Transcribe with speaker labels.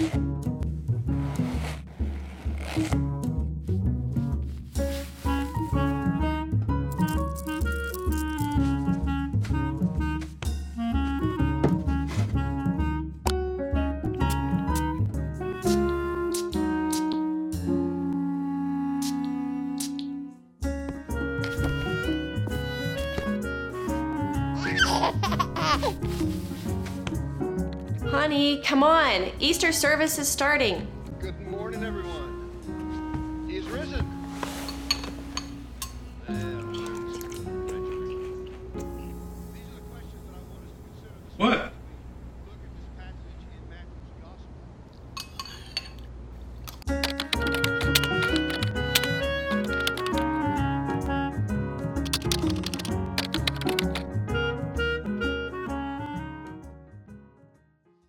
Speaker 1: Ha ha ha! Johnny, come on. Easter service is starting.
Speaker 2: Good morning, everyone. He's risen.